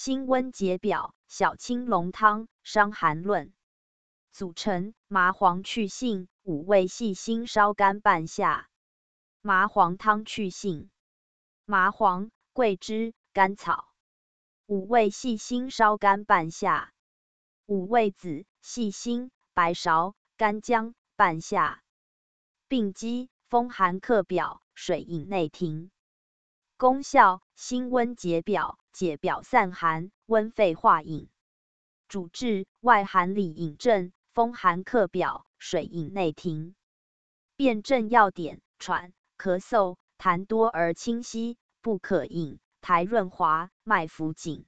辛温解表、小青龙汤、伤寒论。组成：麻黄去腥，五味细辛烧干半夏。麻黄汤去腥。麻黄、桂枝、甘草。五味细辛烧干半夏。五味子：细辛、白芍、干姜、半夏。病机：风寒克表，水饮内停。功效：辛温解表，解表散寒，温肺化饮。主治：外寒里饮症。风寒克表，水饮内停。辨证要点：喘、咳嗽，痰多而清晰，不可饮；苔润滑，脉浮紧。